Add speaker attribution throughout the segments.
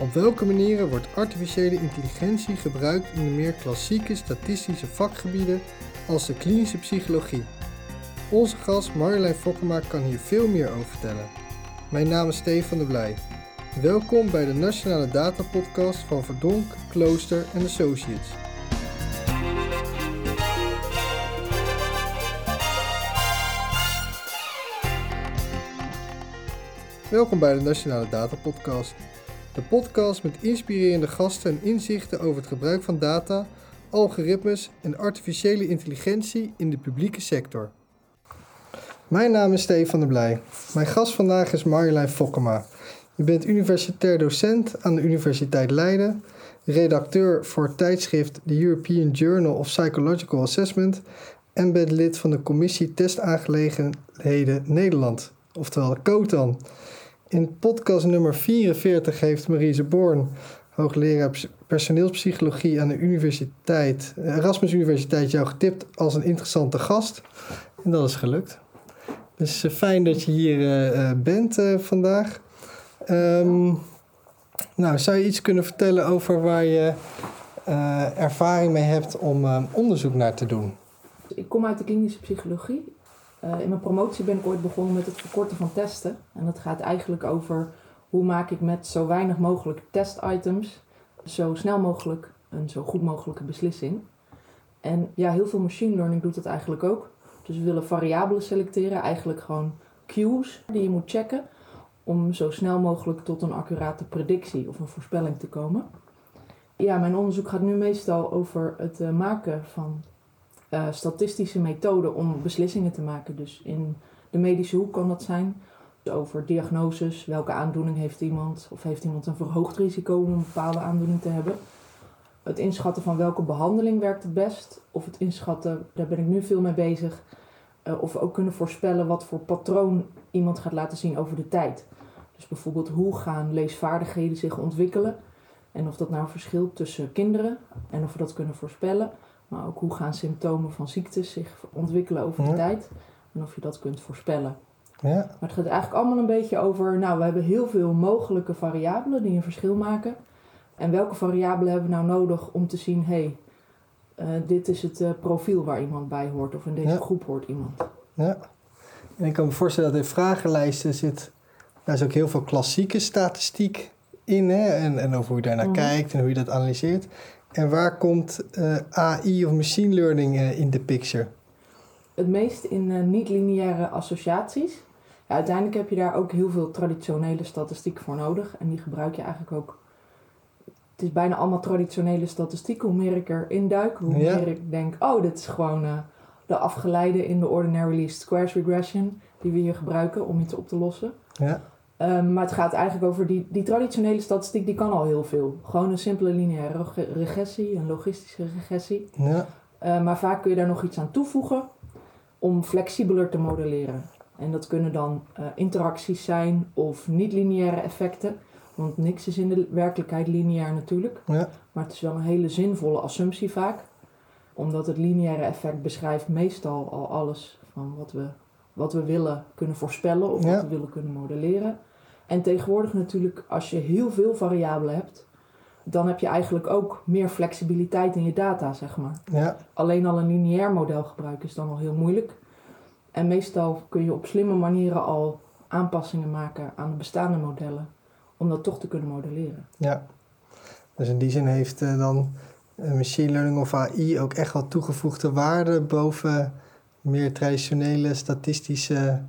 Speaker 1: Op welke manieren wordt artificiële intelligentie gebruikt in de meer klassieke statistische vakgebieden als de klinische psychologie? Onze gast Marjolein Fokkema kan hier veel meer over vertellen. Mijn naam is Stefan de Blij. Welkom bij de Nationale Data Podcast van Verdonk, Klooster en Associates. Welkom bij de Nationale Data Podcast. De podcast met inspirerende gasten en inzichten over het gebruik van data, algoritmes en artificiële intelligentie in de publieke sector. Mijn naam is Stefan de Blij. Mijn gast vandaag is Marjolein Fokkema. Je bent universitair docent aan de Universiteit Leiden, redacteur voor het tijdschrift The European Journal of Psychological Assessment en bent lid van de Commissie Testaangelegenheden Nederland, oftewel de COTAN. In podcast nummer 44 heeft Marise Born, hoogleraar personeelspsychologie aan de universiteit, Erasmus Universiteit, jou getipt als een interessante gast. En dat is gelukt. Dus uh, fijn dat je hier uh, bent uh, vandaag. Um, nou, zou je iets kunnen vertellen over waar je ervaring mee hebt om onderzoek naar te doen?
Speaker 2: Ik kom uit de klinische psychologie. Uh, in mijn promotie ben ik ooit begonnen met het verkorten van testen. En dat gaat eigenlijk over hoe maak ik met zo weinig mogelijk testitems zo snel mogelijk een zo goed mogelijke beslissing. En ja, heel veel machine learning doet dat eigenlijk ook. Dus we willen variabelen selecteren, eigenlijk gewoon cues die je moet checken om zo snel mogelijk tot een accurate predictie of een voorspelling te komen. Ja, mijn onderzoek gaat nu meestal over het uh, maken van uh, statistische methoden om beslissingen te maken. Dus in de medische hoek kan dat zijn. Dus over diagnoses, welke aandoening heeft iemand, of heeft iemand een verhoogd risico om een bepaalde aandoening te hebben. Het inschatten van welke behandeling werkt het best, of het inschatten, daar ben ik nu veel mee bezig, uh, of we ook kunnen voorspellen wat voor patroon iemand gaat laten zien over de tijd. Dus bijvoorbeeld hoe gaan leesvaardigheden zich ontwikkelen en of dat nou verschilt tussen kinderen en of we dat kunnen voorspellen. Maar ook hoe gaan symptomen van ziektes zich ontwikkelen over de tijd. En of je dat kunt voorspellen. Ja. Maar het gaat eigenlijk allemaal een beetje over, nou we hebben heel veel mogelijke variabelen die een verschil maken. En welke variabelen hebben we nou nodig om te zien, hé, hey, uh, dit is het uh, profiel waar iemand bij hoort of in deze ja. groep hoort iemand.
Speaker 1: Ja, en ik kan me voorstellen dat in vragenlijsten zit, daar is ook heel veel klassieke statistiek in hè? En, en over hoe je daarnaar mm -hmm. kijkt en hoe je dat analyseert. En waar komt uh, AI of machine learning uh, in de picture?
Speaker 2: Het meest in uh, niet-lineaire associaties. Ja, uiteindelijk heb je daar ook heel veel traditionele statistiek voor nodig. En die gebruik je eigenlijk ook. Het is bijna allemaal traditionele statistiek. Hoe meer ik erin duik, hoe ja. meer ik denk: oh, dit is gewoon de afgeleide in de ordinary least squares regression. Die we hier gebruiken om iets op te lossen. Ja. Um, maar het gaat eigenlijk over die, die traditionele statistiek, die kan al heel veel. Gewoon een simpele lineaire regressie, een logistische regressie. Ja. Uh, maar vaak kun je daar nog iets aan toevoegen om flexibeler te modelleren. En dat kunnen dan uh, interacties zijn of niet-lineaire effecten. Want niks is in de werkelijkheid lineair natuurlijk. Ja. Maar het is wel een hele zinvolle assumptie vaak. Omdat het lineaire effect beschrijft meestal al alles van wat we, wat we willen kunnen voorspellen of ja. wat we willen kunnen modelleren. En tegenwoordig natuurlijk, als je heel veel variabelen hebt, dan heb je eigenlijk ook meer flexibiliteit in je data, zeg maar. Ja. Alleen al een lineair model gebruiken is dan al heel moeilijk. En meestal kun je op slimme manieren al aanpassingen maken aan de bestaande modellen, om dat toch te kunnen modelleren.
Speaker 1: Ja, dus in die zin heeft uh, dan machine learning of AI ook echt wel toegevoegde waarde boven meer traditionele statistische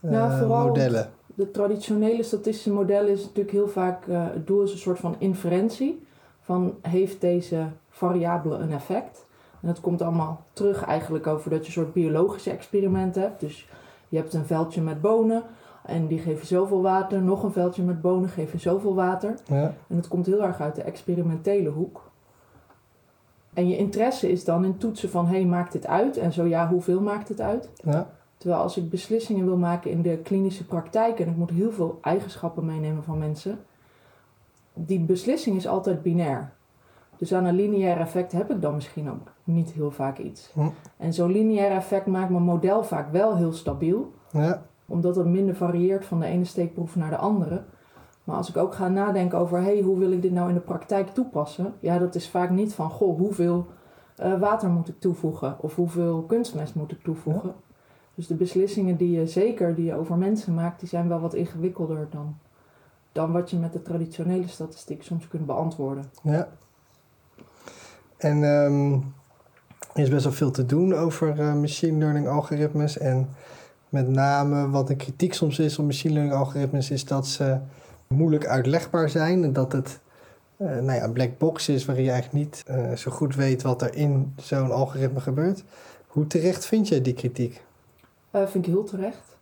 Speaker 1: uh, nou, modellen
Speaker 2: de traditionele statistische modellen is natuurlijk heel vaak, uh, het doel is een soort van inferentie. Van heeft deze variabele een effect? En dat komt allemaal terug eigenlijk over dat je een soort biologische experimenten hebt. Dus je hebt een veldje met bonen en die geven zoveel water. Nog een veldje met bonen geven zoveel water. Ja. En het komt heel erg uit de experimentele hoek. En je interesse is dan in toetsen van, hé, hey, maakt dit uit? En zo ja, hoeveel maakt het uit? Ja. Terwijl als ik beslissingen wil maken in de klinische praktijk en ik moet heel veel eigenschappen meenemen van mensen, die beslissing is altijd binair. Dus aan een lineair effect heb ik dan misschien ook niet heel vaak iets. Hm. En zo'n lineair effect maakt mijn model vaak wel heel stabiel. Ja. Omdat het minder varieert van de ene steekproef naar de andere. Maar als ik ook ga nadenken over, hey, hoe wil ik dit nou in de praktijk toepassen? Ja, dat is vaak niet van, goh, hoeveel uh, water moet ik toevoegen? Of hoeveel kunstmest moet ik toevoegen? Dus de beslissingen die je, zeker die je over mensen maakt, die zijn wel wat ingewikkelder dan, dan wat je met de traditionele statistiek soms kunt beantwoorden.
Speaker 1: Ja. En um, er is best wel veel te doen over uh, machine learning algoritmes. En met name wat een kritiek soms is op machine learning algoritmes, is dat ze moeilijk uitlegbaar zijn. En dat het uh, nou ja, een black box is waarin je eigenlijk niet uh, zo goed weet wat er in zo'n algoritme gebeurt. Hoe terecht vind jij die kritiek?
Speaker 2: Uh, vind ik heel terecht.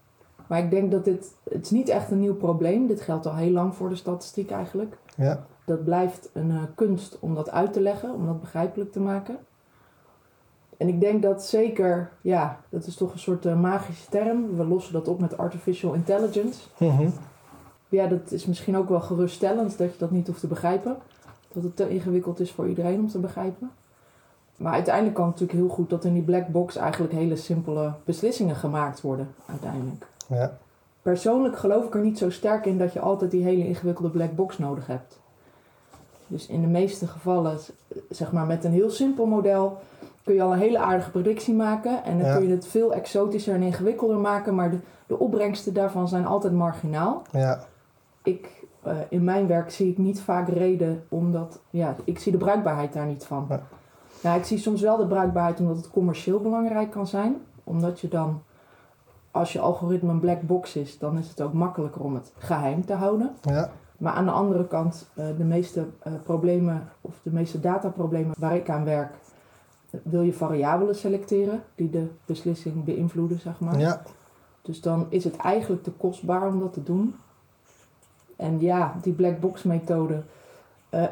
Speaker 2: Maar ik denk dat dit, het is niet echt een nieuw probleem. Dit geldt al heel lang voor de statistiek eigenlijk.
Speaker 1: Ja.
Speaker 2: Dat blijft een kunst om dat uit te leggen, om dat begrijpelijk te maken. En ik denk dat zeker, ja, dat is toch een soort magische term. We lossen dat op met artificial intelligence.
Speaker 1: Mm
Speaker 2: ja, dat is misschien ook wel geruststellend dat je dat niet hoeft te begrijpen. Dat het te ingewikkeld is voor iedereen om te begrijpen. Maar uiteindelijk kan het natuurlijk heel goed dat in die black box eigenlijk hele simpele beslissingen gemaakt worden, uiteindelijk.
Speaker 1: Ja.
Speaker 2: Persoonlijk geloof ik er niet zo sterk in dat je altijd die hele ingewikkelde black box nodig hebt. Dus in de meeste gevallen, zeg maar met een heel simpel model, kun je al een hele aardige predictie maken. En dan kun je het veel exotischer en ingewikkelder maken, maar de, de opbrengsten daarvan zijn altijd marginaal.
Speaker 1: Ja
Speaker 2: ik, uh, in mijn werk zie ik niet vaak reden omdat, ja, ik zie de bruikbaarheid daar niet van. Ja. Nou, ik zie soms wel de bruikbaarheid omdat het commercieel belangrijk kan zijn. Omdat je dan, als je algoritme een black box is, dan is het ook makkelijker om het geheim te houden.
Speaker 1: Ja.
Speaker 2: Maar aan de andere kant, uh, de meeste uh, problemen of de meeste dataproblemen waar ik aan werk, wil je variabelen selecteren die de beslissing beïnvloeden, zeg maar.
Speaker 1: Ja.
Speaker 2: Dus dan is het eigenlijk te kostbaar om dat te doen. En ja, die black box methode.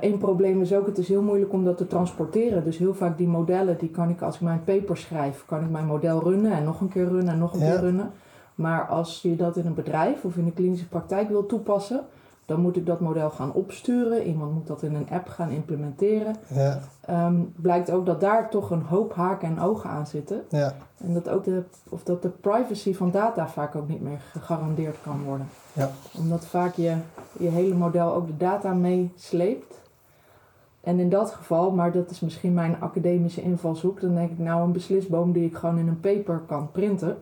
Speaker 2: Eén uh, probleem is ook, het is heel moeilijk om dat te transporteren. Dus heel vaak die modellen, die kan ik als ik mijn paper schrijf, kan ik mijn model runnen en nog een keer runnen en nog een keer runnen. Maar als je dat in een bedrijf of in de klinische praktijk wil toepassen, dan moet ik dat model gaan opsturen. Iemand moet dat in een app gaan implementeren.
Speaker 1: Ja.
Speaker 2: Um, blijkt ook dat daar toch een hoop haken en ogen aan zitten.
Speaker 1: Ja.
Speaker 2: En dat ook de, of dat de privacy van data vaak ook niet meer gegarandeerd kan worden.
Speaker 1: Ja.
Speaker 2: Omdat vaak je, je hele model ook de data meesleept. En in dat geval, maar dat is misschien mijn academische invalshoek, dan denk ik nou een beslisboom die ik gewoon in een paper kan printen,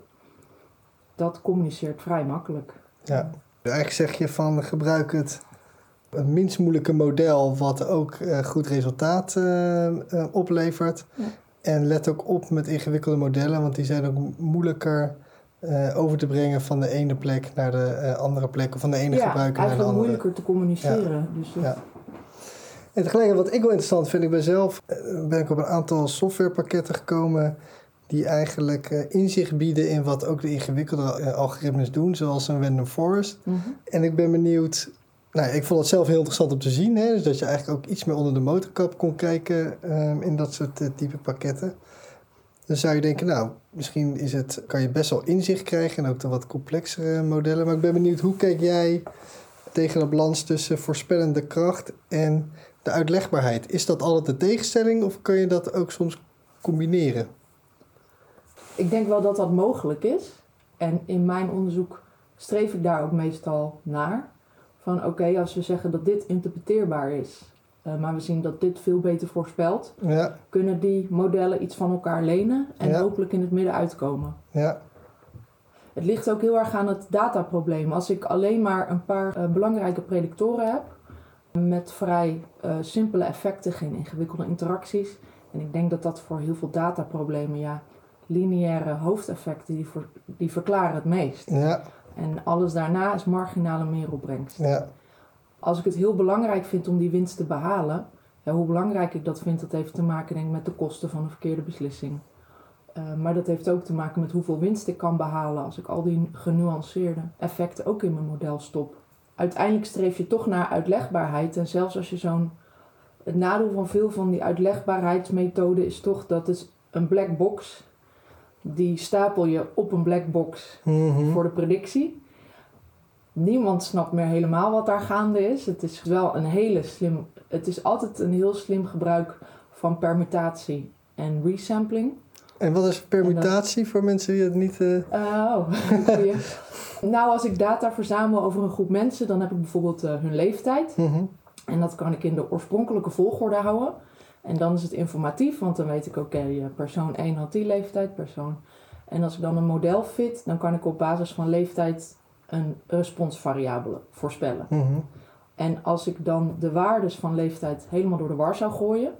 Speaker 2: dat communiceert vrij makkelijk.
Speaker 1: Ja. Eigenlijk zeg je van gebruik het, het minst moeilijke model wat ook uh, goed resultaat uh, uh, oplevert.
Speaker 2: Ja.
Speaker 1: En let ook op met ingewikkelde modellen, want die zijn ook moeilijker over te brengen van de ene plek naar de andere plek, of van de ene
Speaker 2: ja,
Speaker 1: gebruiker naar de andere.
Speaker 2: moeilijker te communiceren. Ja. Dus
Speaker 1: ja. En tegelijkertijd, wat ik wel interessant vind, ik ben zelf ben ik op een aantal softwarepakketten gekomen die eigenlijk uh, inzicht bieden in wat ook de ingewikkelde uh, algoritmes doen, zoals een random forest.
Speaker 2: Mm -hmm.
Speaker 1: En ik ben benieuwd, nou, ik vond het zelf heel interessant om te zien, hè, dus dat je eigenlijk ook iets meer onder de motorkap kon kijken um, in dat soort uh, type pakketten. Dan zou je denken, nou, misschien is het, kan je best wel inzicht krijgen en ook de wat complexere modellen. Maar ik ben benieuwd, hoe kijk jij tegen de balans tussen voorspellende kracht en de uitlegbaarheid? Is dat altijd de tegenstelling of kun je dat ook soms combineren?
Speaker 2: Ik denk wel dat dat mogelijk is. En in mijn onderzoek streef ik daar ook meestal naar. Van oké, okay, als we zeggen dat dit interpreteerbaar is, uh, maar we zien dat dit veel beter voorspelt,
Speaker 1: ja.
Speaker 2: kunnen die modellen iets van elkaar lenen en
Speaker 1: ja.
Speaker 2: hopelijk in het midden uitkomen.
Speaker 1: Ja.
Speaker 2: Het ligt ook heel erg aan het dataprobleem. Als ik alleen maar een paar uh, belangrijke predictoren heb, met vrij uh, simpele effecten, geen ingewikkelde interacties. En ik denk dat dat voor heel veel dataproblemen, ja, lineaire hoofdeffecten, die, voor, die verklaren het meest.
Speaker 1: Ja.
Speaker 2: En alles daarna is marginale meeropbrengst.
Speaker 1: Ja.
Speaker 2: Als ik het heel belangrijk vind om die winst te behalen, ja, hoe belangrijk ik dat vind, dat heeft te maken denk ik, met de kosten van een verkeerde beslissing. Uh, maar dat heeft ook te maken met hoeveel winst ik kan behalen als ik al die genuanceerde effecten ook in mijn model stop. Uiteindelijk streef je toch naar uitlegbaarheid. En zelfs als je zo'n. Het nadeel van veel van die uitlegbaarheidsmethoden is toch dat het een black box. Die stapel je op een black box
Speaker 1: mm -hmm.
Speaker 2: voor de predictie. Niemand snapt meer helemaal wat daar gaande is. Het is wel een hele slim. Het is altijd een heel slim gebruik van permutatie en resampling.
Speaker 1: En wat is permutatie voor mensen die het niet... eh,
Speaker 2: Oh, goeie. nou, als ik data verzamel over een groep mensen, dan heb ik bijvoorbeeld eh, hun leeftijd.
Speaker 1: mhm.
Speaker 2: En dat kan ik in de oorspronkelijke volgorde houden. En dan is het informatief, want dan weet ik, oké, eh, persoon 1 had die leeftijd, persoon. En als ik dan een model fit, dan kan ik op basis van leeftijd een responsvariabele voorspellen.
Speaker 1: mhm.
Speaker 2: En als ik dan de waardes van leeftijd helemaal door de war zou gooien,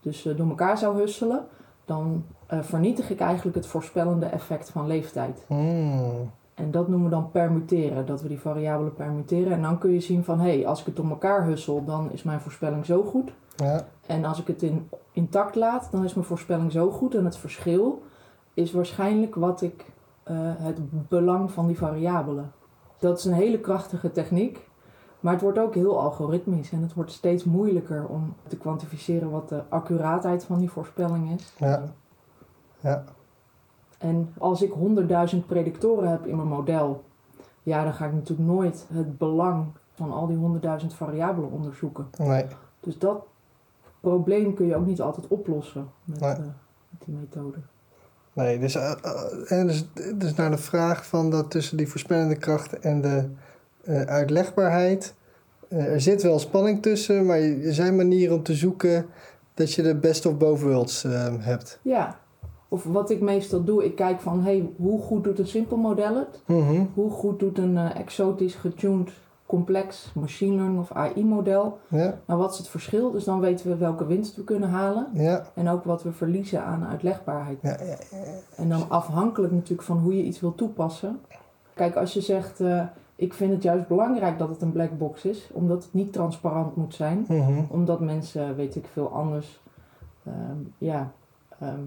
Speaker 2: dus eh, door elkaar zou husselen, dan eh, vernietig ik eigenlijk het voorspellende effect van leeftijd.
Speaker 1: Mm.
Speaker 2: En dat noemen we dan permuteren, dat we die variabelen permuteren. En dan kun je zien van, hé, hey, als ik het door elkaar hussel, dan is mijn voorspelling zo goed.
Speaker 1: Ja,
Speaker 2: En als ik het in, intact laat, dan is mijn voorspelling zo goed. En het verschil is waarschijnlijk wat ik, eh, het belang van die variabelen. Dat is een hele krachtige techniek. Maar het wordt ook heel algoritmisch. En het wordt steeds moeilijker om te kwantificeren wat de accuraatheid van die voorspelling is.
Speaker 1: ja. Ja,
Speaker 2: En als ik 100.000 predictoren heb in mijn model, ja, dan ga ik natuurlijk nooit het belang van al die 100.000 variabelen onderzoeken.
Speaker 1: nee.
Speaker 2: Dus dat probleem kun je ook niet altijd oplossen met,
Speaker 1: Nee.
Speaker 2: eh, met die methode.
Speaker 1: Nee, dus, en dus, dus naar de vraag van dat tussen die voorspellende kracht en de uitlegbaarheid. er zit wel spanning tussen, maar er zijn manieren om te zoeken dat je de best of both worlds eh, hebt.
Speaker 2: Ja, of wat ik meestal doe, ik kijk van hey, hoe goed doet een simpel model het?
Speaker 1: Mhm.
Speaker 2: Hoe goed doet een exotisch, getuned, complex machine learning of AI-model?
Speaker 1: Ja,
Speaker 2: Nou, wat is het verschil? Dus dan weten we welke winst we kunnen halen
Speaker 1: ja,
Speaker 2: en ook wat we verliezen aan uitlegbaarheid.
Speaker 1: ja, ja,
Speaker 2: En dan afhankelijk natuurlijk van hoe je iets wil toepassen. Kijk, als je zegt, eh, ik vind het juist belangrijk dat het een black box is, omdat het niet transparant moet zijn.
Speaker 1: Mhm.
Speaker 2: Omdat mensen, weet ik veel anders, ehm, ja, ehm,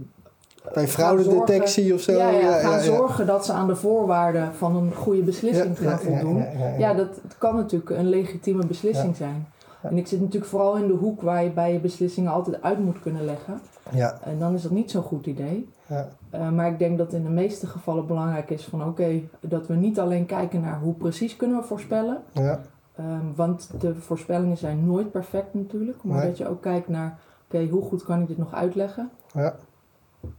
Speaker 1: Bij fraudedetectie of zo.
Speaker 2: ja, ja, gaan
Speaker 1: ja,
Speaker 2: zorgen dat ze aan de voorwaarden van een goede beslissing gaan voldoen.
Speaker 1: Ja,
Speaker 2: dat kan natuurlijk een legitieme beslissing zijn. En ik zit natuurlijk vooral in de hoek waar je bij je beslissingen altijd uit moet kunnen leggen.
Speaker 1: ja,
Speaker 2: En dan is dat niet zo'n goed idee.
Speaker 1: ja.
Speaker 2: Eh, maar ik denk dat in de meeste gevallen belangrijk is van oké, dat we niet alleen kijken naar hoe precies kunnen we voorspellen.
Speaker 1: ja.
Speaker 2: Ehm, want de voorspellingen zijn nooit perfect natuurlijk. Maar
Speaker 1: Nee.
Speaker 2: dat je ook kijkt naar oké, hoe goed kan ik dit nog uitleggen?
Speaker 1: Ja.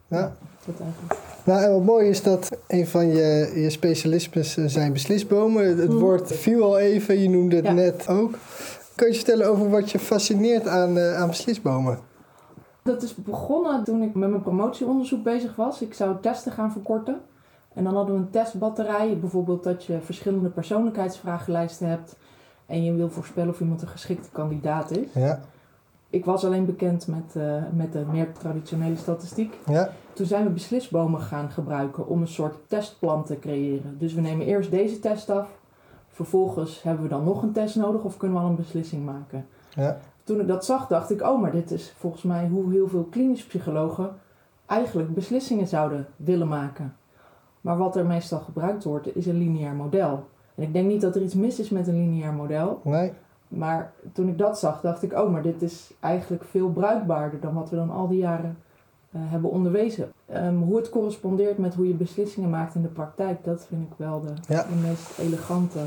Speaker 1: Ja.
Speaker 2: Dat eigenlijk.
Speaker 1: Nou, en wat mooi is dat een van je, je specialismes eh, zijn beslisbomen. Het
Speaker 2: Mhm.
Speaker 1: woord viel al even, je noemde het
Speaker 2: Ja.
Speaker 1: net ook. Kun je je vertellen over wat je fascineert aan, eh, aan beslisbomen?
Speaker 2: Dat is begonnen toen ik met mijn promotieonderzoek bezig was. Ik zou testen gaan verkorten. En dan hadden we een testbatterij. Bijvoorbeeld dat je verschillende persoonlijkheidsvragenlijsten hebt. En je wil voorspellen of iemand een geschikte kandidaat is.
Speaker 1: Ja,
Speaker 2: Ik was alleen bekend met, eh, met de meer traditionele statistiek.
Speaker 1: ja,
Speaker 2: Toen zijn we beslisbomen gaan gebruiken om een soort testplan te creëren. Dus we nemen eerst deze test af. Vervolgens hebben we dan nog een test nodig of kunnen we al een beslissing maken.
Speaker 1: ja,
Speaker 2: Toen ik dat zag, dacht ik, oh, maar dit is volgens mij hoe heel veel klinische psychologen eigenlijk beslissingen zouden willen maken. Maar wat er meestal gebruikt wordt, is een lineair model. En ik denk niet dat er iets mis is met een lineair model.
Speaker 1: nee,
Speaker 2: Maar toen ik dat zag, dacht ik, oh, maar dit is eigenlijk veel bruikbaarder dan wat we dan al die jaren eh, hebben onderwezen. Ehm, hoe het correspondeert met hoe je beslissingen maakt in de praktijk, dat vind ik wel de,
Speaker 1: Ja.
Speaker 2: de meest elegante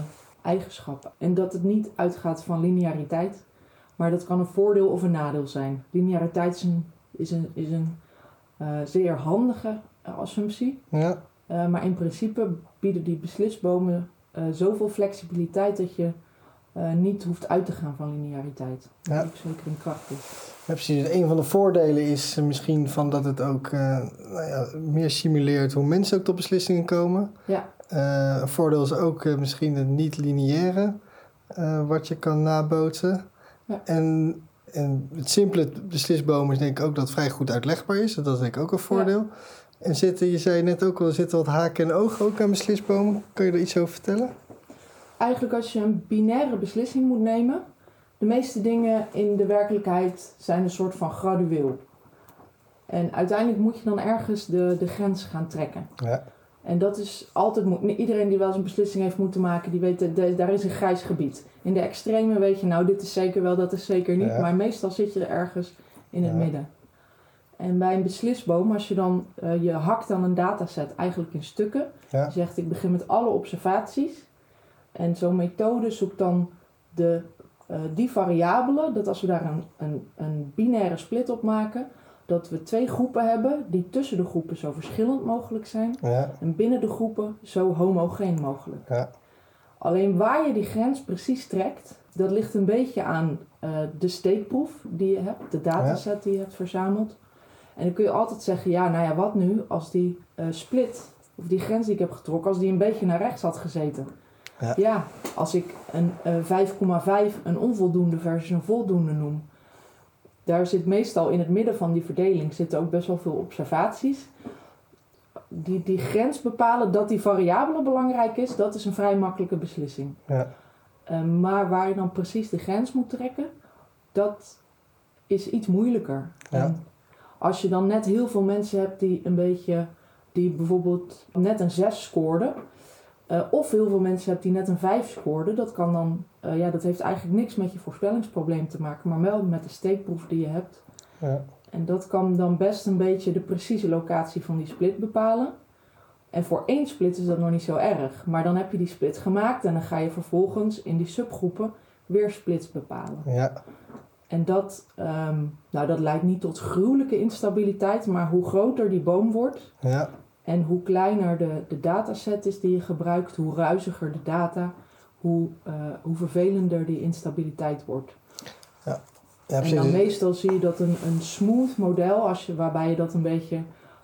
Speaker 2: eigenschap. En dat het niet uitgaat van lineariteit, maar dat kan een voordeel of een nadeel zijn. Lineariteit is een, is een, is een eh, zeer handige eh, assumptie.
Speaker 1: ja,
Speaker 2: Uh, maar in principe bieden die beslisbomen zoveel flexibiliteit dat je uh, niet hoeft uit te gaan van lineariteit. Dat
Speaker 1: Ja.
Speaker 2: ook zeker een kracht is.
Speaker 1: Ja, precies. Dus Een van de voordelen is eh, misschien van dat het ook eh, nou ja, meer simuleert hoe mensen ook tot beslissingen komen.
Speaker 2: Ja,
Speaker 1: Eh, een voordeel is ook eh, misschien het niet-lineaire, eh, wat je kan nabootsen.
Speaker 2: Ja.
Speaker 1: En, en het simpele beslisbomen is denk ik ook dat het vrij goed uitlegbaar is. Dat is denk ik ook een voordeel. En zitten, je zei net ook al, er zitten wat haken en ogen ook aan beslisbomen. Kun je er iets over vertellen?
Speaker 2: Eigenlijk als je een binaire beslissing moet nemen, de meeste dingen in de werkelijkheid zijn een soort van gradueel. En uiteindelijk moet je dan ergens de, de grens gaan trekken.
Speaker 1: Ja.
Speaker 2: En dat is altijd, iedereen die wel eens een beslissing heeft moeten maken, die weet, dat daar is een grijs gebied. In de extreme weet je, nou dit is zeker wel, dat is zeker niet.
Speaker 1: Ja.
Speaker 2: Maar meestal zit je er ergens in het
Speaker 1: Ja.
Speaker 2: midden. En bij een beslisboom, als je dan, eh, je hakt dan een dataset eigenlijk in stukken.
Speaker 1: Ja.
Speaker 2: Je zegt, ik begin met alle observaties. En zo'n methode zoekt dan de, eh, die variabelen, dat als we daar een, een, een binaire split op maken, dat we twee groepen hebben die tussen de groepen zo verschillend mogelijk zijn
Speaker 1: Ja,
Speaker 2: en binnen de groepen zo homogeen mogelijk.
Speaker 1: ja,
Speaker 2: Alleen waar je die grens precies trekt, dat ligt een beetje aan eh, de steekproef die je hebt, de dataset die je hebt verzameld. En dan kun je altijd zeggen, ja, nou ja, wat nu als die eh, split, of die grens die ik heb getrokken, als die een beetje naar rechts had gezeten.
Speaker 1: Ja.
Speaker 2: als ik een eh 5,5 een onvoldoende versus een voldoende noem, daar zit meestal in het midden van die verdeling zitten ook best wel veel observaties. Die, die grens bepalen dat die variabele belangrijk is, dat is een vrij makkelijke beslissing.
Speaker 1: ja,
Speaker 2: Eh, maar waar je dan precies de grens moet trekken, dat is iets moeilijker.
Speaker 1: Ja.
Speaker 2: Als je dan net heel veel mensen hebt die een beetje, die bijvoorbeeld net een 6 scoorden, eh, of heel veel mensen hebt die net een 5 scoorden, dat kan dan, eh, ja, dat heeft eigenlijk niks met je voorspellingsprobleem te maken, maar wel met de steekproef die je hebt.
Speaker 1: ja,
Speaker 2: En dat kan dan best een beetje de precieze locatie van die split bepalen. En voor één split is dat nog niet zo erg. Maar dan heb je die split gemaakt en dan ga je vervolgens in die subgroepen weer splits bepalen.
Speaker 1: ja,
Speaker 2: En dat, ehm, nou, dat leidt niet tot gruwelijke instabiliteit, maar hoe groter die boom wordt
Speaker 1: ja,
Speaker 2: en hoe kleiner de, de dataset is die je gebruikt, hoe ruiziger de data, hoe, eh, hoe vervelender die instabiliteit wordt.
Speaker 1: ja,
Speaker 2: En dan meestal zie je dat een, een smooth model, als je, waarbij je dat een beetje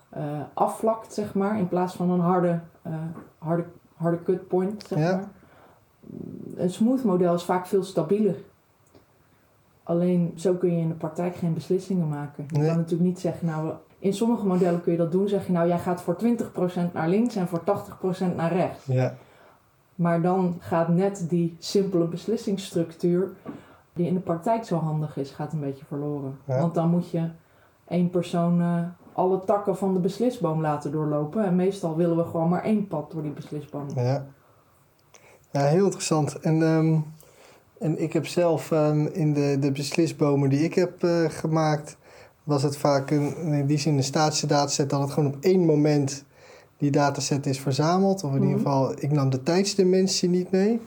Speaker 2: eh, afvlakt, zeg maar, in plaats van een harde, eh, harde, harde cut point, zeg
Speaker 1: Ja.
Speaker 2: maar. Een smooth model is vaak veel stabieler. Alleen zo kun je in de praktijk geen beslissingen maken. Je
Speaker 1: Nee.
Speaker 2: kan natuurlijk niet zeggen, nou, in sommige modellen kun je dat doen. Zeg je, nou, jij gaat voor 20% naar links en voor 80% naar rechts.
Speaker 1: Ja,
Speaker 2: Maar dan gaat net die simpele beslissingsstructuur, die in de praktijk zo handig is, gaat een beetje verloren.
Speaker 1: Ja.
Speaker 2: Want dan moet je één persoon eh, alle takken van de beslisboom laten doorlopen. En meestal willen we gewoon maar één pad door die beslisboom.
Speaker 1: ja. Ja, heel interessant. En, ehm, en ik heb zelf ehm, in de, de beslisbomen die ik heb eh, gemaakt, was het vaak een, in die zin een statische dataset dat het gewoon op één moment die dataset is verzameld. Of in ieder
Speaker 2: Mhm.
Speaker 1: geval, ik nam de tijdsdimensie niet mee.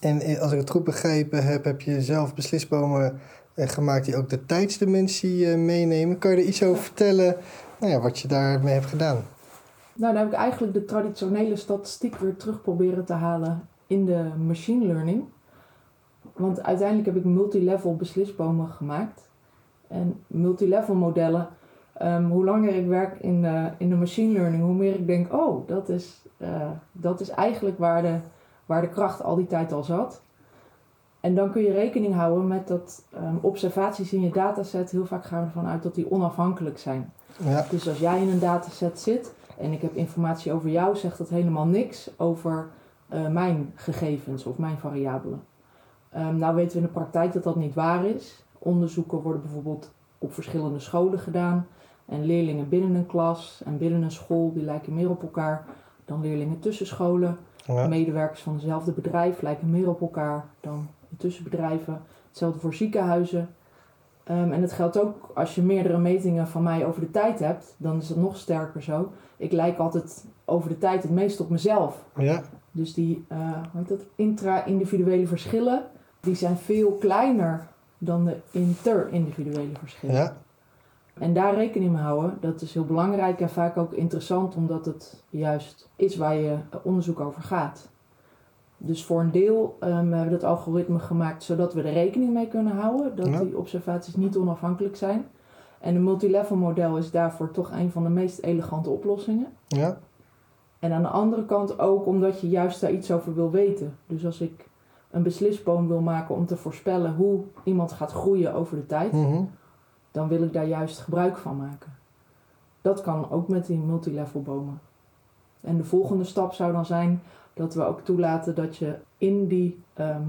Speaker 1: En als ik het goed begrepen heb, heb je zelf beslisbomen eh, gemaakt die ook de tijdsdimensie eh, meenemen. Kan je er iets over vertellen, nou ja, wat je daarmee hebt gedaan?
Speaker 2: Nou, dan heb ik eigenlijk de traditionele statistiek weer terug proberen te halen in de machine learning. Want uiteindelijk heb ik multilevel beslisbomen gemaakt. En multilevel modellen, ehm, hoe langer ik werk in de, in de machine learning, hoe meer ik denk, oh, dat is, eh, dat is eigenlijk waar de, waar de kracht al die tijd al zat. En dan kun je rekening houden met dat ehm, observaties in je dataset, heel vaak gaan we ervan uit dat die onafhankelijk zijn.
Speaker 1: Ja,
Speaker 2: Dus als jij in een dataset zit en ik heb informatie over jou, zegt dat helemaal niks over eh, mijn gegevens of mijn variabelen. Ehm, nou weten we in de praktijk dat dat niet waar is. Onderzoeken worden bijvoorbeeld op verschillende scholen gedaan. En leerlingen binnen een klas en binnen een school, die lijken meer op elkaar dan leerlingen tussen scholen.
Speaker 1: ja,
Speaker 2: Medewerkers van hetzelfde bedrijf lijken meer op elkaar dan tussen bedrijven. Hetzelfde voor ziekenhuizen. Ehm, en het geldt ook als je meerdere metingen van mij over de tijd hebt, dan is het nog sterker zo. Ik lijk altijd over de tijd het meest op mezelf.
Speaker 1: ja,
Speaker 2: Dus die eh, hoe heet dat, intra-individuele verschillen, die zijn veel kleiner dan de inter-individuele verschillen.
Speaker 1: ja,
Speaker 2: En daar rekening mee houden, dat is heel belangrijk en vaak ook interessant, omdat het juist is waar je onderzoek over gaat. Dus voor een deel ehm, hebben we dat algoritme gemaakt zodat we er rekening mee kunnen houden, dat
Speaker 1: Ja.
Speaker 2: die observaties niet onafhankelijk zijn. En een multilevel model is daarvoor toch een van de meest elegante oplossingen.
Speaker 1: ja,
Speaker 2: En aan de andere kant ook omdat je juist daar iets over wil weten. Dus als ik een beslisboom wil maken om te voorspellen hoe iemand gaat groeien over de tijd,
Speaker 1: mhm,
Speaker 2: dan wil ik daar juist gebruik van maken. Dat kan ook met die multilevel bomen. En de volgende stap zou dan zijn dat we ook toelaten dat je in die, ehm,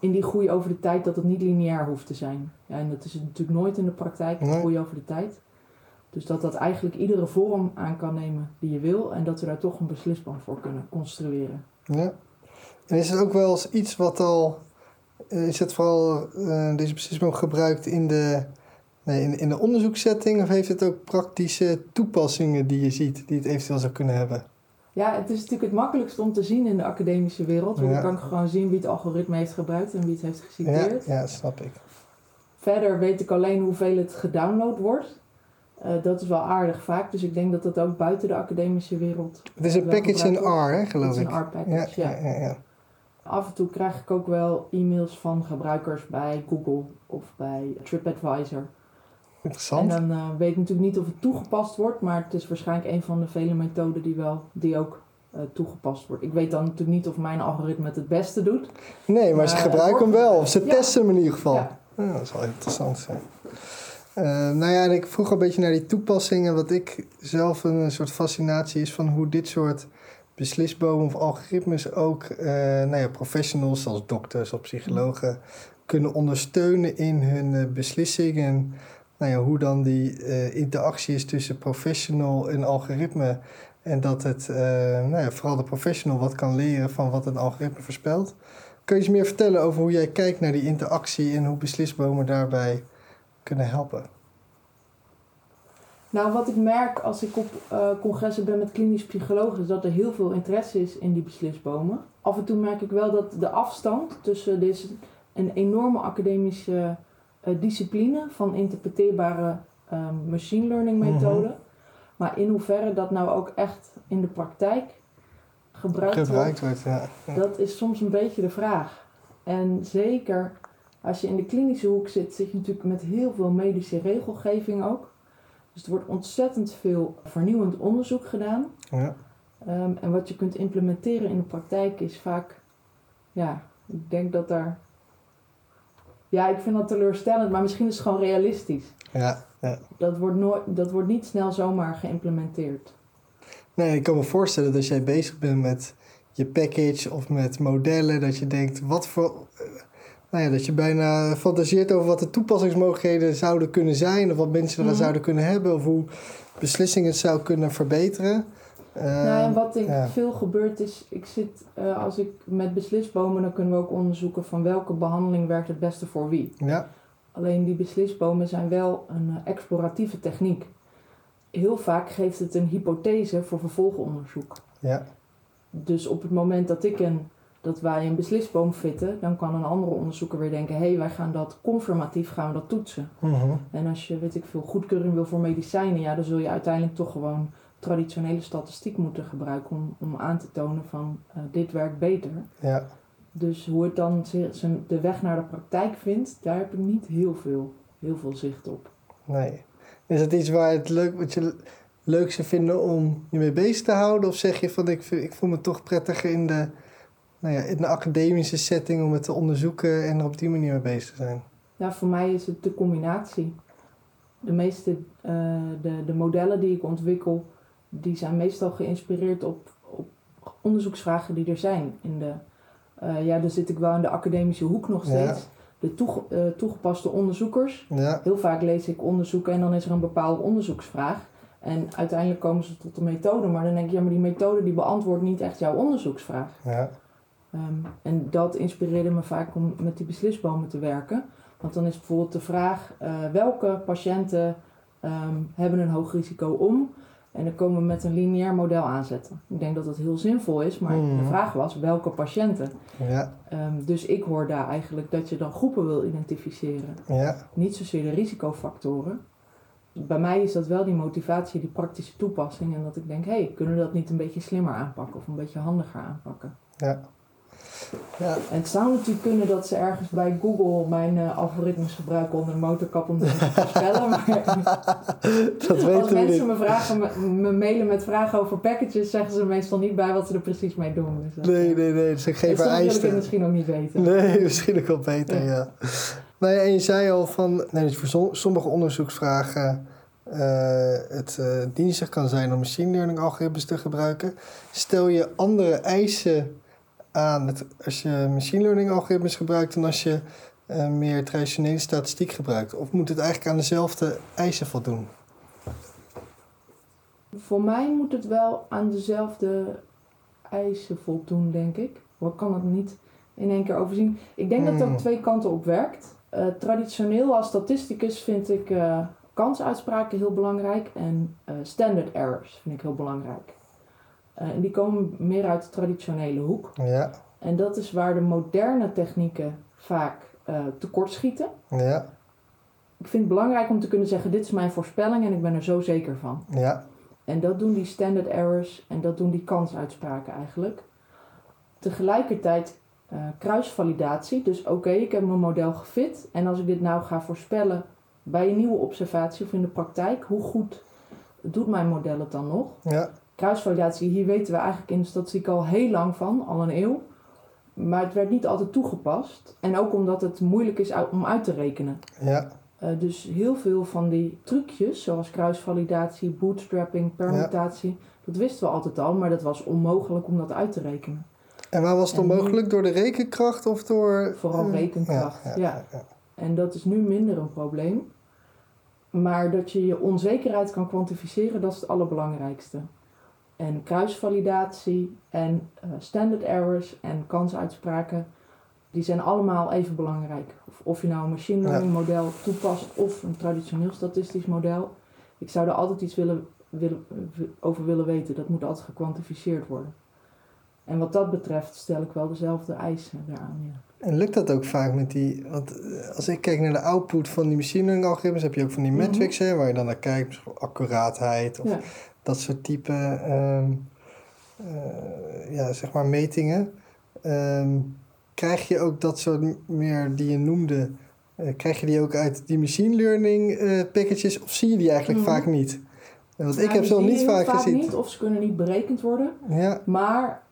Speaker 2: in die groei over de tijd, dat het niet lineair hoeft te zijn. Ja, en dat is natuurlijk nooit in de praktijk,
Speaker 1: Nee.
Speaker 2: groei over de tijd. Dus dat dat eigenlijk iedere vorm aan kan nemen die je wil en dat we daar toch een beslisboom voor kunnen construeren.
Speaker 1: ja. En is het ook wel eens iets wat al, eh, is het vooral eh, deze beslissing gebruikt in de, nee, in, in de onderzoekssetting of heeft het ook praktische toepassingen die je ziet, die het eventueel zou kunnen hebben?
Speaker 2: Ja, het is natuurlijk het makkelijkst om te zien in de academische wereld. Want
Speaker 1: Ja.
Speaker 2: dan kan ik gewoon zien wie het algoritme heeft gebruikt en wie het heeft
Speaker 1: Ja,
Speaker 2: geciteerd.
Speaker 1: ja, snap ik.
Speaker 2: verder weet ik alleen hoeveel het gedownload wordt. Eh, dat is wel aardig vaak, dus ik denk dat dat ook buiten de academische wereld.
Speaker 1: Het is een package in. R, hè,
Speaker 2: Het
Speaker 1: geloof
Speaker 2: is
Speaker 1: ik.
Speaker 2: een R-package, ja.
Speaker 1: ja, ja, ja.
Speaker 2: Af en toe krijg ik ook wel e-mails van gebruikers bij Google of bij TripAdvisor.
Speaker 1: Interessant.
Speaker 2: En dan eh, weet ik natuurlijk niet of het toegepast wordt, maar het is waarschijnlijk een van de vele methoden die, wel, die ook eh, toegepast wordt. Ik weet dan natuurlijk niet of mijn algoritme het het beste doet.
Speaker 1: Nee, maar ze
Speaker 2: Maar,
Speaker 1: gebruiken hem wel. Of ze
Speaker 2: Ja.
Speaker 1: testen hem in ieder geval.
Speaker 2: Ja.
Speaker 1: Ja, dat wel interessant. Zijn. Eh, nou ja, en ik vroeg een beetje naar die toepassingen. Wat ik zelf een soort fascinatie is van hoe dit soort beslisbomen of algoritmes ook eh, nou ja, professionals zoals dokters of psychologen kunnen ondersteunen in hun eh, beslissingen. En nou ja, hoe dan die eh, interactie is tussen professional en algoritme. En dat het, nou ja, vooral de professional wat kan leren van wat een algoritme voorspelt. Kun je eens meer vertellen over hoe jij kijkt naar die interactie en hoe beslisbomen daarbij kunnen helpen?
Speaker 2: Nou, wat ik merk als ik op eh, congressen ben met klinisch psychologen, is dat er heel veel interesse is in die beslisbomen. Af en toe merk ik wel dat de afstand tussen deze een enorme academische eh, discipline van interpreteerbare ehm, machine learning methoden, maar in hoeverre dat nou ook echt in de praktijk gebruikt,
Speaker 1: Gebruikt
Speaker 2: wordt,
Speaker 1: wordt, ja.
Speaker 2: dat is soms een beetje de vraag. En zeker als je in de klinische hoek zit, zit je natuurlijk met heel veel medische regelgeving ook. Dus er wordt ontzettend veel vernieuwend onderzoek gedaan.
Speaker 1: ja.
Speaker 2: Ehm, en wat je kunt implementeren in de praktijk is vaak, ja, ik denk dat daar. Ja, ik vind dat teleurstellend, maar misschien is het gewoon realistisch.
Speaker 1: ja, ja.
Speaker 2: Dat wordt, nooit, dat wordt niet snel zomaar geïmplementeerd.
Speaker 1: Nee, ik kan me voorstellen dat als jij bezig bent met je package of met modellen, dat je denkt, wat voor. Nou ja, dat je bijna fantaseert over wat de toepassingsmogelijkheden zouden kunnen zijn, of wat mensen eraan
Speaker 2: Mhm.
Speaker 1: zouden kunnen hebben, of hoe beslissingen het zou kunnen verbeteren. Eh,
Speaker 2: nou, en wat ik
Speaker 1: ja.
Speaker 2: veel gebeurt is, ik zit, eh, als ik met beslisbomen, dan kunnen we ook onderzoeken van welke behandeling werkt het beste voor wie.
Speaker 1: ja,
Speaker 2: Alleen die beslisbomen zijn wel een eh, exploratieve techniek. Heel vaak geeft het een hypothese voor vervolgonderzoek.
Speaker 1: ja,
Speaker 2: Dus op het moment dat, ik een, dat wij een beslisboom fitten, dan kan een andere onderzoeker weer denken: hé, hey, wij gaan dat confirmatief gaan we dat toetsen.
Speaker 1: mhm,
Speaker 2: En als je, weet ik veel, goedkeuring wil voor medicijnen, ja, dan zul je uiteindelijk toch gewoon traditionele statistiek moeten gebruiken om, om aan te tonen van eh, dit werkt beter.
Speaker 1: ja.
Speaker 2: Dus hoe het dan de weg naar de praktijk vindt, daar heb ik niet heel veel, heel veel zicht op.
Speaker 1: Nee. Is het iets waar het leuk, wat je leuk zou vinden om je mee bezig te houden? Of zeg je van ik, ik voel me toch prettiger in de, nou ja, in de academische setting om het te onderzoeken en er op die manier mee bezig te zijn?
Speaker 2: Ja, voor mij is het de combinatie. De meeste eh, de, de modellen die ik ontwikkel, die zijn meestal geïnspireerd op, op onderzoeksvragen die er zijn. In de, eh, ja, dan zit ik wel in de academische hoek nog
Speaker 1: Ja.
Speaker 2: steeds. De toege- eh, toegepaste onderzoekers.
Speaker 1: Ja,
Speaker 2: Heel vaak lees ik onderzoeken en dan is er een bepaalde onderzoeksvraag. En uiteindelijk komen ze tot een methode, maar dan denk ik, ja, maar die methode die beantwoordt niet echt jouw onderzoeksvraag.
Speaker 1: ja,
Speaker 2: Ehm, en dat inspireerde me vaak om met die beslisbomen te werken. Want dan is bijvoorbeeld de vraag: eh, welke patiënten ehm, hebben een hoog risico om? En dan komen we met een lineair model aanzetten. Ik denk dat dat heel zinvol is, maar
Speaker 1: Mhm.
Speaker 2: de vraag was: welke patiënten?
Speaker 1: ja,
Speaker 2: Ehm, dus ik hoor daar eigenlijk dat je dan groepen wil identificeren.
Speaker 1: ja,
Speaker 2: Niet zozeer de risicofactoren. Bij mij is dat wel die motivatie, die praktische toepassing. En dat ik denk: hé, hey, kunnen we dat niet een beetje slimmer aanpakken of een beetje handiger aanpakken?
Speaker 1: ja. Ja,
Speaker 2: En het zou natuurlijk kunnen dat ze ergens bij Google mijn eh, algoritmes gebruiken onder de motorkap om te voorspellen. Maar
Speaker 1: dat
Speaker 2: als
Speaker 1: weten we
Speaker 2: mensen
Speaker 1: niet.
Speaker 2: me, vragen, me, mailen met vragen over packages, zeggen ze meestal niet bij wat ze er precies mee doen. Dus dat,
Speaker 1: Nee,
Speaker 2: eh,
Speaker 1: nee, nee, dat zijn geen
Speaker 2: en soms wil ik misschien ook niet weten.
Speaker 1: Nee, misschien ook wel beter,
Speaker 2: Ja.
Speaker 1: ja. Nou ja, en je zei al van, nee, dus voor som- sommige onderzoeksvragen eh, het eh, dienstig kan zijn om machine learning algoritmes te gebruiken. Stel je andere eisen aan het, als je machine learning algoritmes gebruikt dan als je eh, meer traditionele statistiek gebruikt? Of moet het eigenlijk aan dezelfde eisen voldoen?
Speaker 2: Voor mij moet het wel aan dezelfde eisen voldoen, denk ik. Maar ik kan het niet in één keer overzien. Ik denk dat het
Speaker 1: Hmm.
Speaker 2: ook twee kanten op werkt. Eh, traditioneel als statisticus vind ik eh, kansuitspraken heel belangrijk en standard errors vind ik heel belangrijk. Eh, en die komen meer uit de traditionele hoek.
Speaker 1: Ja,
Speaker 2: En dat is waar de moderne technieken vaak eh, tekortschieten.
Speaker 1: ja,
Speaker 2: ik vind het belangrijk om te kunnen zeggen: dit is mijn voorspelling en ik ben er zo zeker van.
Speaker 1: Ja.
Speaker 2: En dat doen die standard errors en dat doen die kansuitspraken eigenlijk. Tegelijkertijd uh, kruisvalidatie. Dus oké, ik heb mijn model gefit. En als ik dit nou ga voorspellen bij een nieuwe observatie of in de praktijk, hoe goed doet mijn model het dan nog?
Speaker 1: Ja.
Speaker 2: Kruisvalidatie, hier weten we eigenlijk in de statistiek al heel lang van, al een eeuw. Maar het werd niet altijd toegepast. En ook omdat het moeilijk is om uit te rekenen.
Speaker 1: Ja.
Speaker 2: Uh, dus heel veel van die trucjes, zoals kruisvalidatie, bootstrapping, permutatie, dat wisten we altijd al, maar dat was onmogelijk om dat uit te rekenen.
Speaker 1: En waar was het onmogelijk? Door de rekenkracht of door...
Speaker 2: Vooral
Speaker 1: uh,
Speaker 2: rekenkracht, ja,
Speaker 1: ja, ja.
Speaker 2: En dat is nu minder een probleem. Maar dat je je onzekerheid kan kwantificeren, dat is het allerbelangrijkste. En kruisvalidatie en uh, standard errors en kansuitspraken, die zijn allemaal even belangrijk. Of, of je nou een machine learning model toepast of een traditioneel statistisch model. Ik zou er altijd iets willen, willen, over willen weten. Dat moet altijd gekwantificeerd worden. En wat dat betreft stel ik wel dezelfde eisen daaraan. Ja.
Speaker 1: En lukt dat ook vaak met die. Want als ik kijk naar de output van die machine learning algoritmes, heb je ook van die metrics, hè, waar je dan naar kijkt, accuraatheid of
Speaker 2: Ja.
Speaker 1: Dat soort type ehm, eh, ja, zeg maar metingen. Ehm, krijg je ook dat soort meer die je noemde, eh, krijg je die ook uit die machine learning eh, packages of zie je die eigenlijk
Speaker 2: Mhm.
Speaker 1: vaak niet? Want ik
Speaker 2: Nou,
Speaker 1: heb ze
Speaker 2: zie
Speaker 1: niet vaak gezien.
Speaker 2: Niet, of ze kunnen niet berekend worden.
Speaker 1: Ja,
Speaker 2: Maar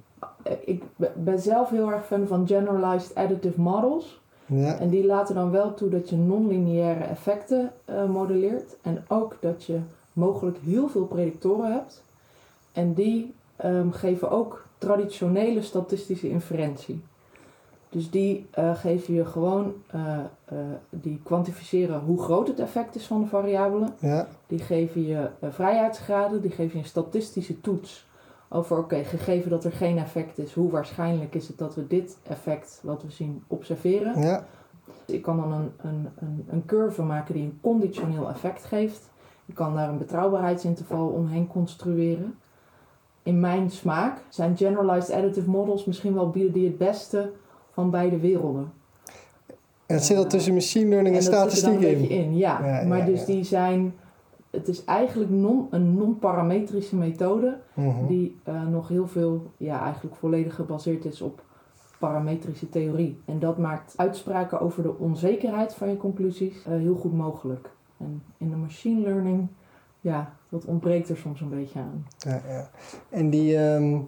Speaker 2: ik be- ben zelf heel erg fan van generalized additive models.
Speaker 1: ja,
Speaker 2: En die laten dan wel toe dat je non-lineaire effecten modelleert. En ook dat je mogelijk heel veel predictoren hebt. En die ehm, geven ook traditionele statistische inferentie. Dus die eh, geven je gewoon, eh, eh, die kwantificeren hoe groot het effect is van de variabelen.
Speaker 1: ja,
Speaker 2: Die geven je vrijheidsgraden, die geven je een statistische toets over, oké, gegeven dat er geen effect is, hoe waarschijnlijk is het dat we dit effect, wat we zien, observeren.
Speaker 1: ja,
Speaker 2: Ik kan dan een, een, een, een curve maken die een conditioneel effect geeft. Ik kan daar een betrouwbaarheidsinterval omheen construeren. In mijn smaak zijn generalized additive models misschien wel bieden die het beste van beide werelden.
Speaker 1: En het zit al tussen machine learning en, statistiek in.
Speaker 2: in. Ja,
Speaker 1: Ja,
Speaker 2: maar
Speaker 1: ja,
Speaker 2: dus
Speaker 1: ja.
Speaker 2: die zijn... Het is eigenlijk non, een non-parametrische methode
Speaker 1: Mhm.
Speaker 2: die eh, nog heel veel, ja, eigenlijk volledig gebaseerd is op parametrische theorie. En dat maakt uitspraken over de onzekerheid van je conclusies eh, heel goed mogelijk. En in de machine learning, ja, dat ontbreekt er soms een beetje aan.
Speaker 1: Ja, ja. En die, ehm,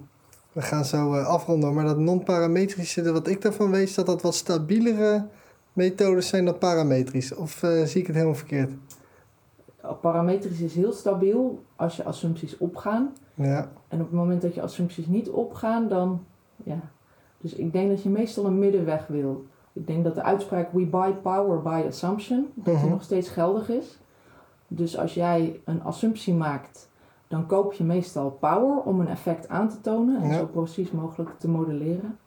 Speaker 1: we gaan zo eh, afronden, maar dat non-parametrische, wat ik daarvan weet, is dat dat wat stabielere methodes zijn dan parametrisch. Of eh, zie ik het helemaal verkeerd?
Speaker 2: Parametrisch is heel stabiel als je assumpties opgaan.
Speaker 1: Ja,
Speaker 2: En op het moment dat je assumpties niet opgaan, dan ja. Dus ik denk dat je meestal een middenweg wil. Ik denk dat de uitspraak we buy power by assumption, dat die
Speaker 1: Mhm.
Speaker 2: nog steeds geldig is. Dus als jij een assumptie maakt, dan koop je meestal power om een effect aan te tonen en
Speaker 1: Ja.
Speaker 2: zo precies mogelijk te modelleren.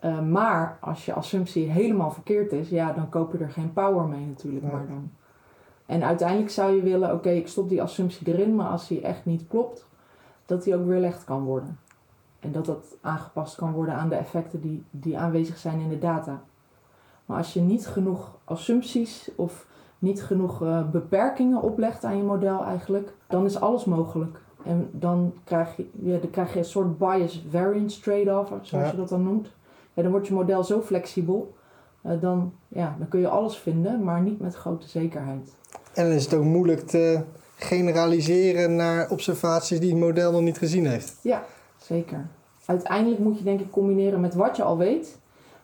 Speaker 2: Eh, maar als je assumptie helemaal verkeerd is, ja, dan koop je er geen power mee natuurlijk.
Speaker 1: Ja.
Speaker 2: Maar dan. En uiteindelijk zou je willen, oké, ik stop die assumptie erin, maar als die echt niet klopt, dat die ook weerlegd kan worden. En dat dat aangepast kan worden aan de effecten die, die aanwezig zijn in de data. Maar als je niet genoeg assumpties of niet genoeg eh, beperkingen oplegt aan je model eigenlijk, dan is alles mogelijk. En dan krijg je, ja, dan krijg je een soort bias variance trade-off, zoals
Speaker 1: Ja.
Speaker 2: je dat dan noemt. Ja, dan wordt je model zo flexibel, eh, dan, ja, dan kun je alles vinden, maar niet met grote zekerheid.
Speaker 1: en dan is het ook moeilijk te generaliseren naar observaties die het model nog niet gezien heeft.
Speaker 2: Ja, zeker. Uiteindelijk moet je denk ik combineren met wat je al weet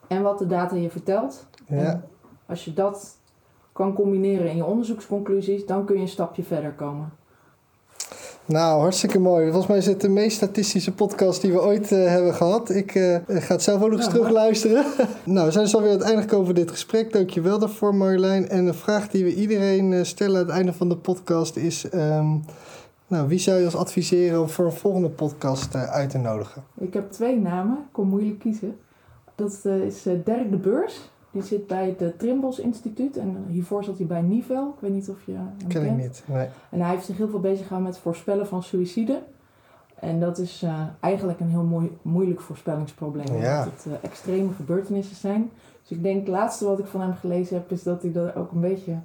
Speaker 2: en wat de data je vertelt.
Speaker 1: Ja,
Speaker 2: als je dat kan combineren in je onderzoeksconclusies, dan kun je een stapje verder komen.
Speaker 1: nou hartstikke mooi. Volgens mij is het de meest statistische podcast die we ooit eh, hebben gehad. Ik eh, ga het zelf ook nog eens
Speaker 2: Ja,
Speaker 1: terug
Speaker 2: mooi.
Speaker 1: luisteren. nou, we zijn dus alweer aan het einde gekomen van dit gesprek. Dankjewel daarvoor Marjolein. En een vraag die we iedereen eh, stellen aan het einde van de podcast is... ehm, nou, wie zou je ons adviseren om voor een volgende podcast uit te nodigen?
Speaker 2: Ik heb twee namen, ik kon moeilijk kiezen. Dat is Dirk de Beurs. Die zit bij het eh, Trimbos Instituut en hiervoor zat hij bij Nivel. Ik weet niet of je hem
Speaker 1: Ken ik niet. Nee.
Speaker 2: En hij heeft zich heel veel bezig gehouden met voorspellen van suïcide. En dat is eh, eigenlijk een heel mooi, moeilijk voorspellingsprobleem.
Speaker 1: Ja.
Speaker 2: Omdat het eh, extreme gebeurtenissen zijn. Dus ik denk het laatste wat ik van hem gelezen heb is dat hij er ook een beetje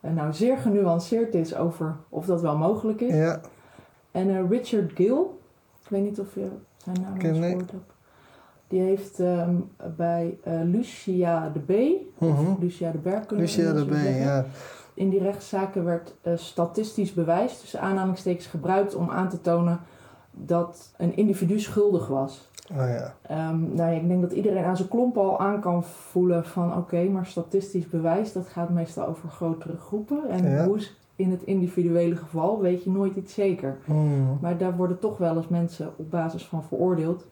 Speaker 2: eh, nou zeer genuanceerd is over of dat wel mogelijk is.
Speaker 1: Ja,
Speaker 2: En eh, Richard Gill, ik weet niet of je zijn naam
Speaker 1: ik.
Speaker 2: gehoord hebt. Die heeft ehm, bij eh, Lucia de B,
Speaker 1: mhm.
Speaker 2: Lucia de Berg kunnen
Speaker 1: Lucia erbij,
Speaker 2: zeggen.
Speaker 1: ja.
Speaker 2: In die rechtszaken werd eh, statistisch bewijs, tussen aanhalingstekens, gebruikt om aan te tonen dat een individu schuldig was.
Speaker 1: Oh ja.
Speaker 2: Ehm, nou ja, ik denk dat iedereen aan zijn klomp al aan kan voelen van oké, maar statistisch bewijs, dat gaat meestal over grotere groepen. En
Speaker 1: Ja.
Speaker 2: hoe is in het individuele geval, weet je nooit iets zeker.
Speaker 1: Mhm.
Speaker 2: Maar daar worden toch wel eens mensen op basis van veroordeeld.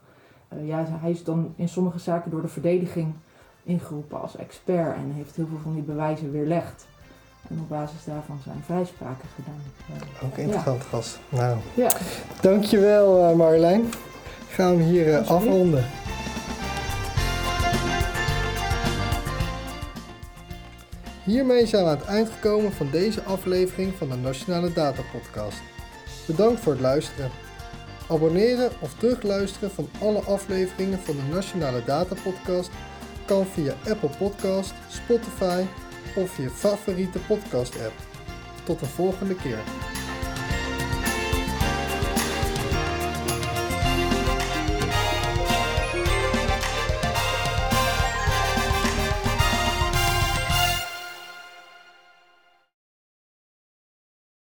Speaker 2: Eh, ja, hij is dan in sommige zaken door de verdediging ingeroepen als expert en heeft heel veel van die bewijzen weerlegd. En op basis daarvan zijn vrijspraken gedaan.
Speaker 1: Ook interessant gast. Nou,
Speaker 2: ja,
Speaker 1: dankjewel eh Marjolein. Gaan we hier eh, afronden. Hiermee zijn we aan het eind gekomen van deze aflevering van de Nationale Data Podcast. Bedankt voor het luisteren. Abonneren of terugluisteren van alle afleveringen van de Nationale Data Podcast kan via Apple Podcast, Spotify of je favoriete podcast app. Tot de volgende keer.